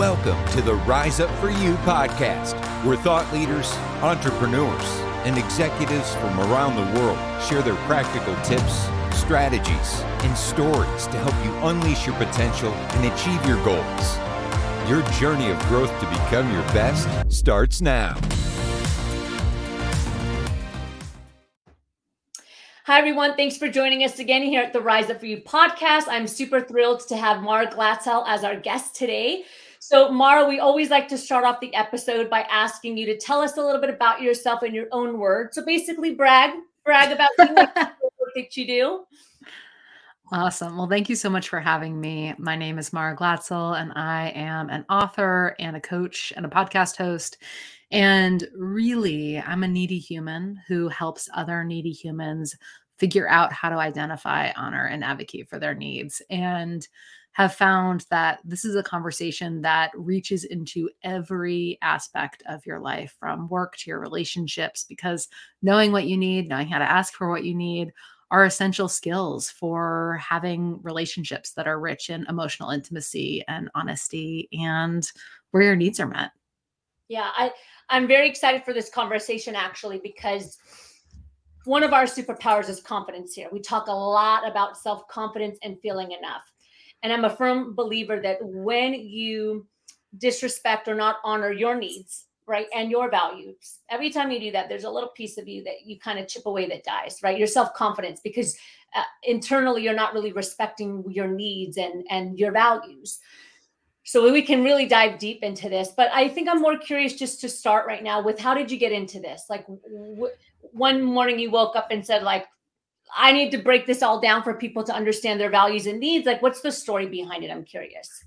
Welcome to the Rise Up For You podcast, where thought leaders, entrepreneurs, and executives from around the world share their practical tips, strategies, and stories to help you unleash your potential and achieve your goals. Your journey of growth to become your best starts now. Hi, everyone. Thanks for joining us again here at the Rise Up For You podcast. I'm super thrilled to have Mara Glatzel as our guest today. So, Mara, we always like to start off the episode by asking you to tell us a little bit about yourself in your own words. So, basically, brag, brag about what that you do. Awesome. Well, thank you so much for having me. My name is Mara Glatzel, and I am an author and a coach and a podcast host. And really, I'm a needy human who helps other needy humans figure out how to identify, honor, and advocate for their needs. And have found that this is a conversation that reaches into every aspect of your life from work to your relationships because knowing what you need, knowing how to ask for what you need are essential skills for having relationships that are rich in emotional intimacy and honesty and where your needs are met. Yeah, I I'm very excited for this conversation actually because one of our superpowers is confidence here. We talk a lot about self-confidence and feeling enough. And I'm a firm believer that when you disrespect or not honor your needs, right, and your values, every time you do that, there's a little piece of you that you kind of chip away that dies, right? Your self confidence, because uh, internally you're not really respecting your needs and and your values. So we can really dive deep into this, but I think I'm more curious just to start right now with how did you get into this? Like w- one morning you woke up and said like I need to break this all down for people to understand their values and needs. Like, what's the story behind it? I'm curious.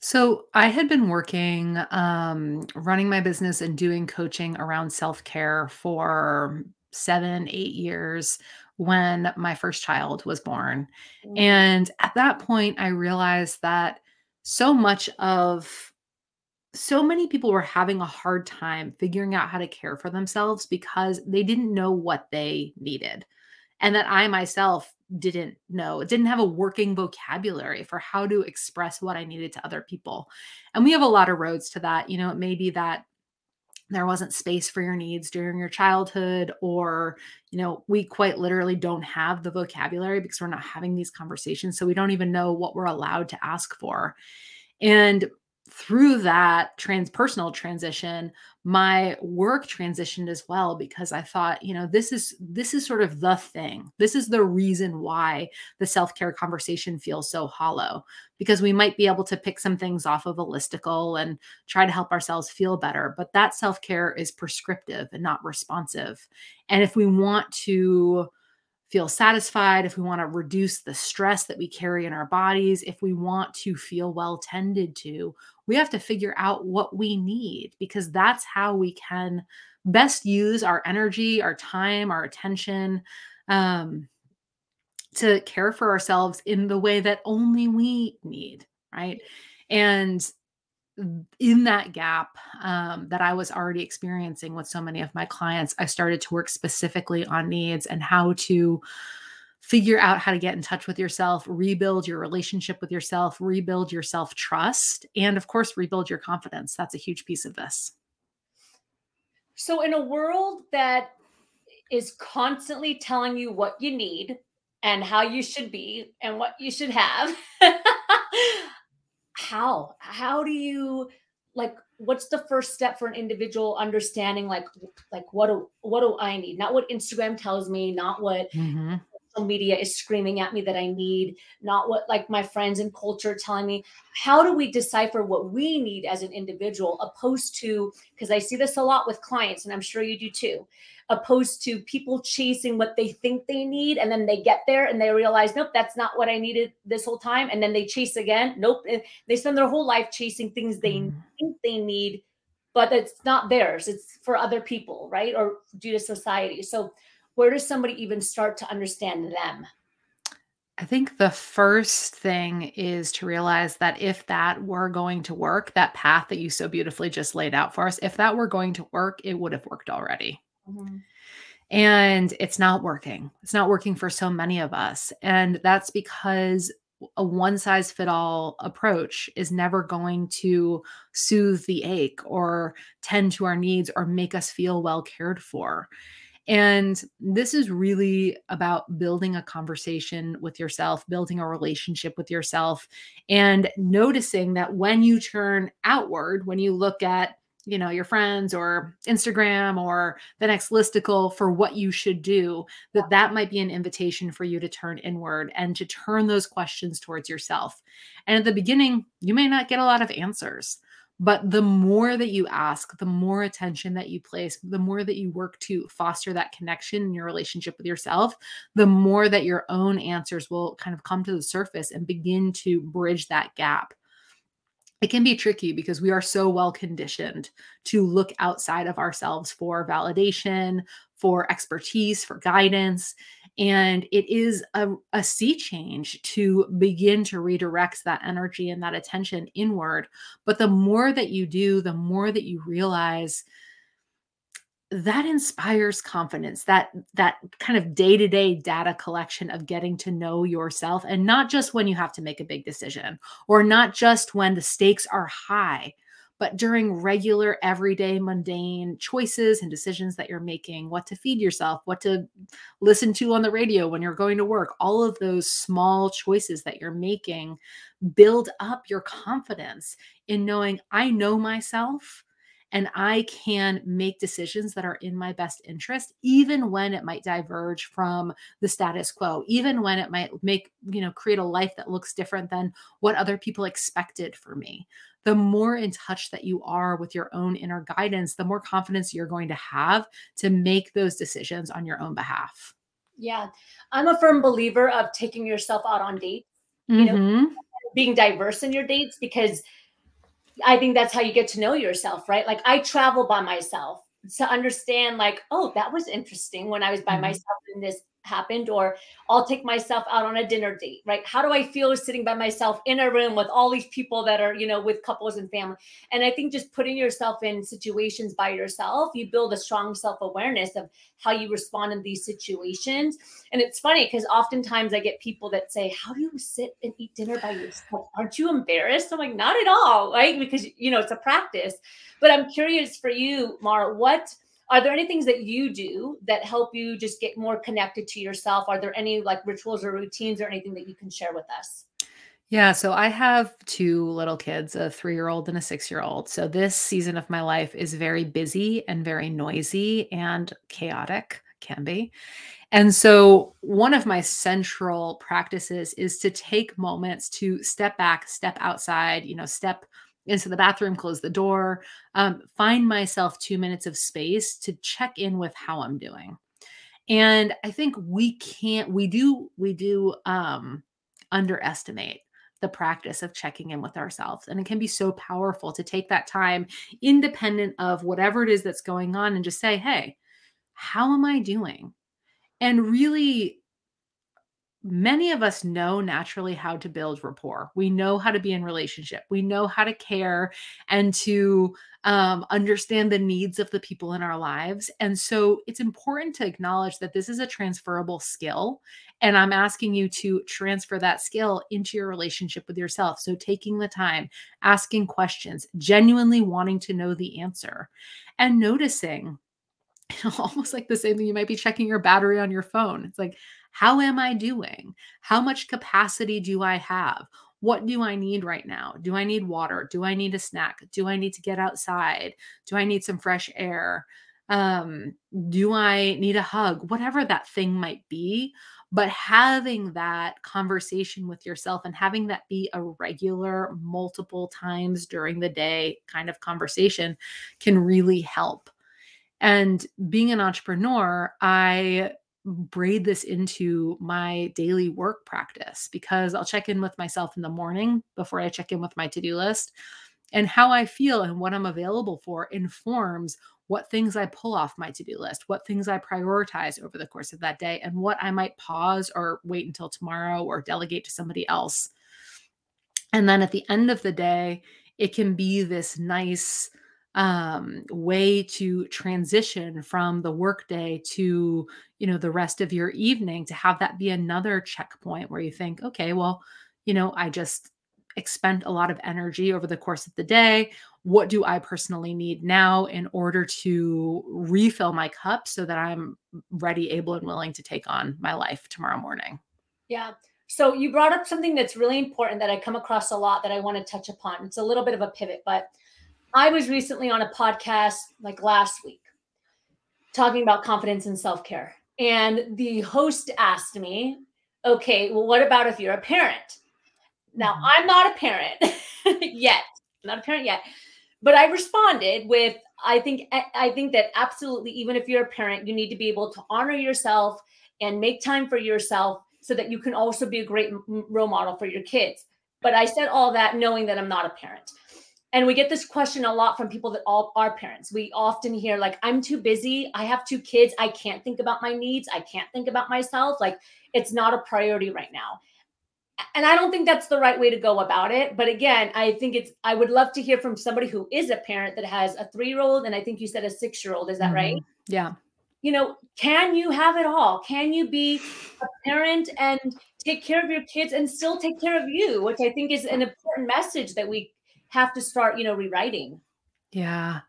So, I had been working, um, running my business and doing coaching around self care for seven, eight years when my first child was born. Mm-hmm. And at that point, I realized that so much of so many people were having a hard time figuring out how to care for themselves because they didn't know what they needed and that I myself didn't know, didn't have a working vocabulary for how to express what I needed to other people. And we have a lot of roads to that. You know, it may be that there wasn't space for your needs during your childhood or you know we quite literally don't have the vocabulary because we're not having these conversations so we don't even know what we're allowed to ask for and through that transpersonal transition my work transitioned as well because i thought you know this is this is sort of the thing. This is the reason why the self-care conversation feels so hollow because we might be able to pick some things off of a listicle and try to help ourselves feel better but that self-care is prescriptive and not responsive. And if we want to feel satisfied, if we want to reduce the stress that we carry in our bodies, if we want to feel well tended to, we have to figure out what we need because that's how we can best use our energy, our time, our attention um, to care for ourselves in the way that only we need, right? And in that gap um, that I was already experiencing with so many of my clients, I started to work specifically on needs and how to figure out how to get in touch with yourself, rebuild your relationship with yourself, rebuild your self trust, and of course, rebuild your confidence. That's a huge piece of this. So, in a world that is constantly telling you what you need and how you should be and what you should have, how how do you like what's the first step for an individual understanding like like what do what do i need not what instagram tells me not what mm-hmm. Social media is screaming at me that i need not what like my friends and culture telling me. How do we decipher what we need as an individual opposed to because i see this a lot with clients and i'm sure you do too opposed to people chasing what they think they need and then they get there and they realize nope that's not what i needed this whole time and then they chase again. Nope they spend their whole life chasing things they mm. think they need but it's not theirs it's for other people right or due to society. So where does somebody even start to understand them I think the first thing is to realize that if that were going to work, that path that you so beautifully just laid out for us, if that were going to work, it would have worked already. Mm-hmm. And it's not working. It's not working for so many of us. And that's because a one size fit all approach is never going to soothe the ache or tend to our needs or make us feel well cared for. And this is really about building a conversation with yourself, building a relationship with yourself, and noticing that when you turn outward, when you look at you know your friends or instagram or the next listicle for what you should do that that might be an invitation for you to turn inward and to turn those questions towards yourself. And at the beginning you may not get a lot of answers but the more that you ask, the more attention that you place, the more that you work to foster that connection in your relationship with yourself, the more that your own answers will kind of come to the surface and begin to bridge that gap. It can be tricky because we are so well conditioned to look outside of ourselves for validation, for expertise, for guidance. And it is a, a sea change to begin to redirect that energy and that attention inward. But the more that you do, the more that you realize that inspires confidence that that kind of day-to-day data collection of getting to know yourself and not just when you have to make a big decision or not just when the stakes are high but during regular, everyday, mundane choices and decisions that you're making, what to feed yourself, what to listen to on the radio when you're going to work, all of those small choices that you're making build up your confidence in knowing I know myself and I can make decisions that are in my best interest, even when it might diverge from the status quo, even when it might make, you know, create a life that looks different than what other people expected for me the more in touch that you are with your own inner guidance, the more confidence you're going to have to make those decisions on your own behalf. Yeah. I'm a firm believer of taking yourself out on dates, you mm-hmm. know, being diverse in your dates because I think that's how you get to know yourself, right? Like I travel by myself to understand like, oh, that was interesting when I was by mm-hmm. myself in this happened or I'll take myself out on a dinner date, right? How do I feel sitting by myself in a room with all these people that are, you know, with couples and family? And I think just putting yourself in situations by yourself, you build a strong self-awareness of how you respond in these situations. And it's funny because oftentimes I get people that say, How do you sit and eat dinner by yourself? Aren't you embarrassed? I'm like, not at all, right? Because you know, it's a practice. But I'm curious for you, Mar, what are there any things that you do that help you just get more connected to yourself are there any like rituals or routines or anything that you can share with us yeah, so I have two little kids, a three year old and a six year old. So this season of my life is very busy and very noisy and chaotic, can be. And so, one of my central practices is to take moments to step back, step outside, you know, step into the bathroom, close the door, um, find myself two minutes of space to check in with how I'm doing. And I think we can't, we do, we do um, underestimate the practice of checking in with ourselves. And it can be so powerful to take that time, independent of whatever it is that's going on, and just say, hey, how am I doing? And really many of us know naturally how to build rapport. We know how to be in relationship. We know how to care and to um, understand the needs of the people in our lives. And so it's important to acknowledge that this is a transferable skill. And I'm asking you to transfer that skill into your relationship with yourself. So taking the time, asking questions, genuinely wanting to know the answer, and noticing almost like the same thing you might be checking your battery on your phone. It's like, how am I doing? How much capacity do I have? What do I need right now? Do I need water? Do I need a snack? Do I need to get outside? Do I need some fresh air? Um, do I need a hug? Whatever that thing might be. But having that conversation with yourself and having that be a regular, multiple times during the day kind of conversation can really help. And being an entrepreneur, I braid this into my daily work practice because I'll check in with myself in the morning before I check in with my to do list. And how I feel and what I'm available for informs what things I pull off my to do list, what things I prioritize over the course of that day, and what I might pause or wait until tomorrow or delegate to somebody else. And then at the end of the day, it can be this nice, um, way to transition from the workday to you know the rest of your evening to have that be another checkpoint where you think okay well you know, I just expend a lot of energy over the course of the day. What do I personally need now in order to refill my cup so that I'm ready, able, and willing to take on my life tomorrow morning? Yeah. So you brought up something that's really important that I come across a lot that I want to touch upon. It's a little bit of a pivot, but I was recently on a podcast like last week talking about confidence and self care. And the host asked me, okay, well, what about if you're a parent? Now, mm-hmm. I'm not a parent yet, not a parent yet, but I responded with, I think, I think that absolutely, even if you're a parent, you need to be able to honor yourself and make time for yourself so that you can also be a great role model for your kids. But I said all that knowing that I'm not a parent and we get this question a lot from people that all are parents. We often hear like i'm too busy. I have two kids. I can't think about my needs. I can't think about myself. Like it's not a priority right now. And i don't think that's the right way to go about it. But again i think it's i would love to hear from somebody who is a parent that has a three year old and i think you said a six year old is that mm-hmm. right? Yeah. You know can you have it all? Can you be a parent and take care of your kids and still take care of you? Which i think is an important message that we have to start, you know, rewriting. Yeah.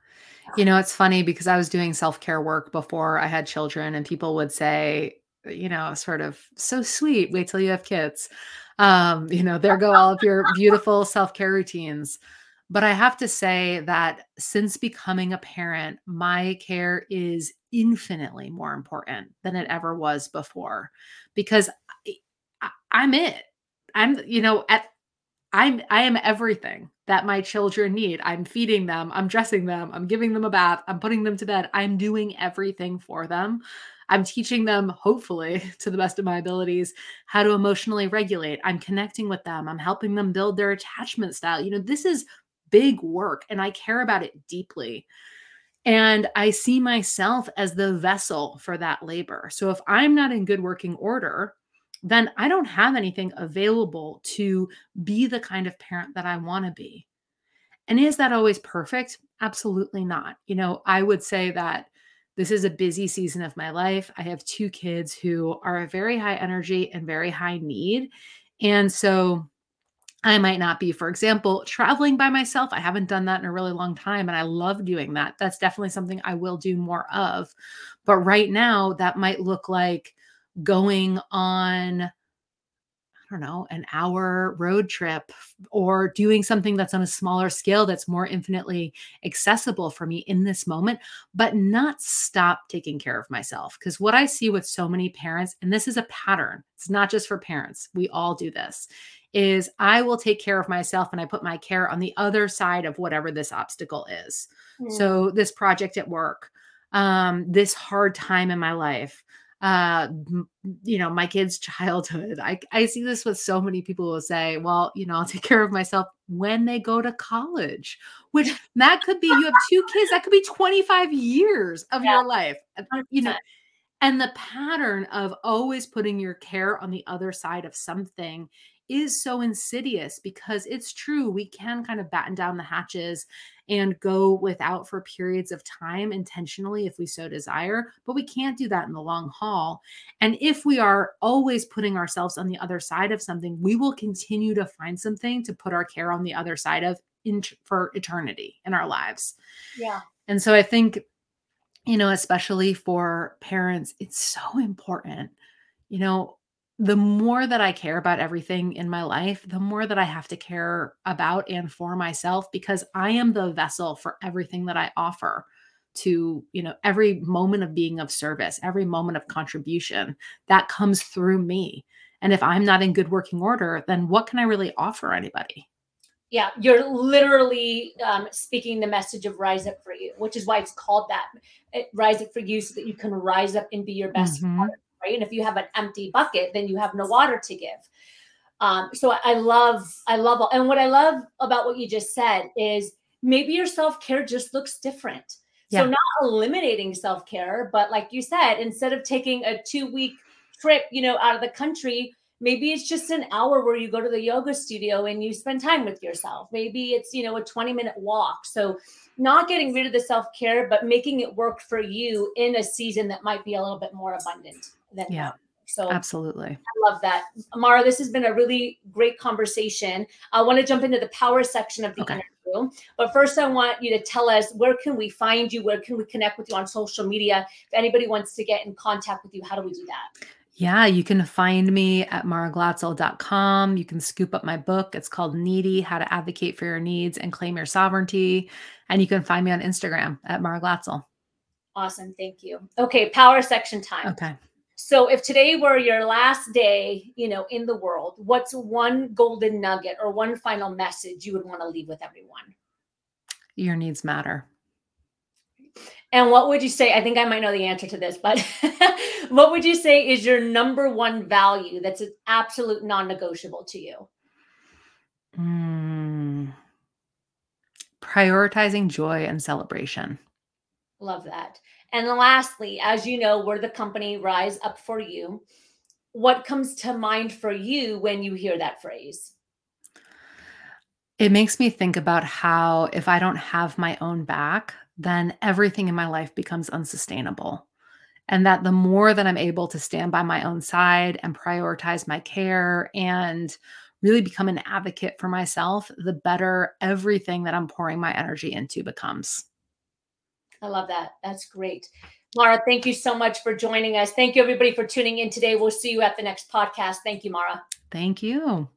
You know, it's funny because I was doing self care work before I had children, and people would say, you know, sort of so sweet, wait till you have kids. Um, you know, there go all of your beautiful self care routines. But I have to say that since becoming a parent, my care is infinitely more important than it ever was before because I, I'm it. I'm, you know, at I'm I am everything that my children need. I'm feeding them, I'm dressing them, I'm giving them a bath, I'm putting them to bed. I'm doing everything for them. I'm teaching them, hopefully, to the best of my abilities, how to emotionally regulate. I'm connecting with them. I'm helping them build their attachment style. You know, this is big work and I care about it deeply. And I see myself as the vessel for that labor. So if I'm not in good working order, then I don't have anything available to be the kind of parent that I want to be. And is that always perfect? Absolutely not. You know, I would say that this is a busy season of my life. I have two kids who are very high energy and very high need. And so I might not be, for example, traveling by myself. I haven't done that in a really long time and I love doing that. That's definitely something I will do more of. But right now, that might look like going on I don't know, an hour road trip or doing something that's on a smaller scale that's more infinitely accessible for me in this moment, but not stop taking care of myself. Because what I see with so many parents, and this is a pattern, it's not just for parents, we all do this, is I will take care of myself and I put my care on the other side of whatever this obstacle is. Mm. So, this project at work, um, this hard time in my life, uh you know my kid's childhood i i see this with so many people who will say well you know i'll take care of myself when they go to college which that could be you have two kids that could be 25 years of yeah. your life you know and the pattern of always putting your care on the other side of something is so insidious because it's true we can kind of batten down the hatches and go without for periods of time intentionally if we so desire, but we can't do that in the long haul. And if we are always putting ourselves on the other side of something, we will continue to find something to put our care on the other side of in, for eternity in our lives. Yeah. And so I think you know, especially for parents, it's so important. You know, the more that I care about everything in my life, the more that I have to care about and for myself because I am the vessel for everything that I offer to, you know, every moment of being of service, every moment of contribution that comes through me. And if I'm not in good working order, then what can I really offer anybody? Yeah, you're literally um, speaking the message of rise up for you, which is why it's called that. It, rise up for you so that you can rise up and be your best mm-hmm right? And if you have an empty bucket, then you have no water to give. Um, so I love, I love, and what I love about what you just said is maybe your self care just looks different. Yeah. So not eliminating self care, but like you said, instead of taking a two week trip, you know, out of the country, maybe it's just an hour where you go to the yoga studio and you spend time with yourself. Maybe it's, you know, a 20 minute walk. So not getting rid of the self care, but making it work for you in a season that might be a little bit more abundant than yeah. So absolutely. I love that. Mara, this has been a really great conversation. I want to jump into the power section of the okay. interview. But first, I want you to tell us where can we find you? Where can we connect with you on social media? If anybody wants to get in contact with you, how do we do that? Yeah, you can find me at maraglatzel.com. You can scoop up my book. It's called Needy How to Advocate for Your Needs and Claim Your Sovereignty. And you can find me on Instagram at maraglatzel. Awesome. Thank you. Okay, power section time. Okay. So if today were your last day, you know, in the world, what's one golden nugget or one final message you would want to leave with everyone? Your needs matter. And what would you say? I think I might know the answer to this, but what would you say is your number one value that's an absolute non negotiable to you? Mm, prioritizing joy and celebration. Love that. And lastly, as you know, we're the company Rise Up for You. What comes to mind for you when you hear that phrase? It makes me think about how if I don't have my own back, then everything in my life becomes unsustainable. And that the more that I'm able to stand by my own side and prioritize my care and really become an advocate for myself, the better everything that I'm pouring my energy into becomes. I love that. That's great. Mara, thank you so much for joining us. Thank you, everybody, for tuning in today. We'll see you at the next podcast. Thank you, Mara. Thank you.